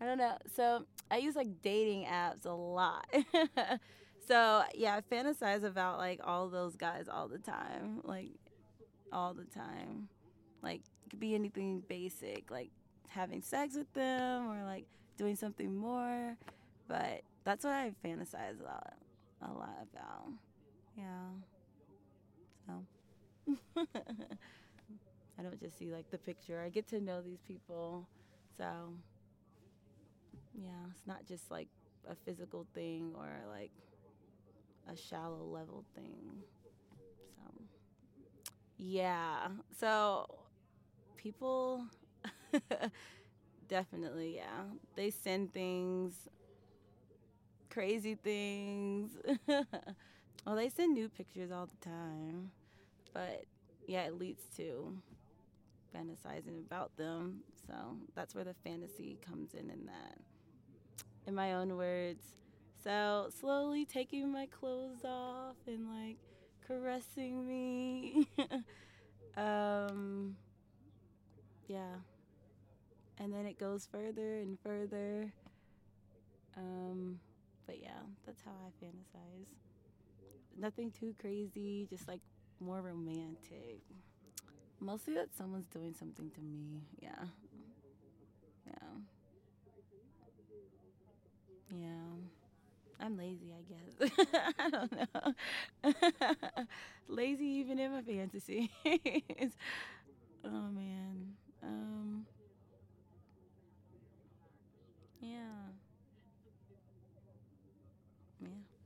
I don't know. So I use like dating apps a lot. so yeah, I fantasize about like all those guys all the time, like all the time. Like it could be anything basic, like having sex with them or like doing something more. But that's what I fantasize a lot, a lot about. Yeah. So. I don't just see like the picture. I get to know these people. So yeah, it's not just like a physical thing or like a shallow level thing. So yeah. So people definitely, yeah. They send things crazy things. well, they send new pictures all the time. But yeah, it leads to fantasizing about them. So that's where the fantasy comes in in that. In my own words. So slowly taking my clothes off and like caressing me. um yeah. And then it goes further and further. Um but yeah, that's how I fantasize. Nothing too crazy, just like more romantic. Mostly that someone's doing something to me. Yeah. Yeah. Yeah. I'm lazy, I guess. I don't know. lazy even in my fantasy. oh man. Um Yeah. Yeah.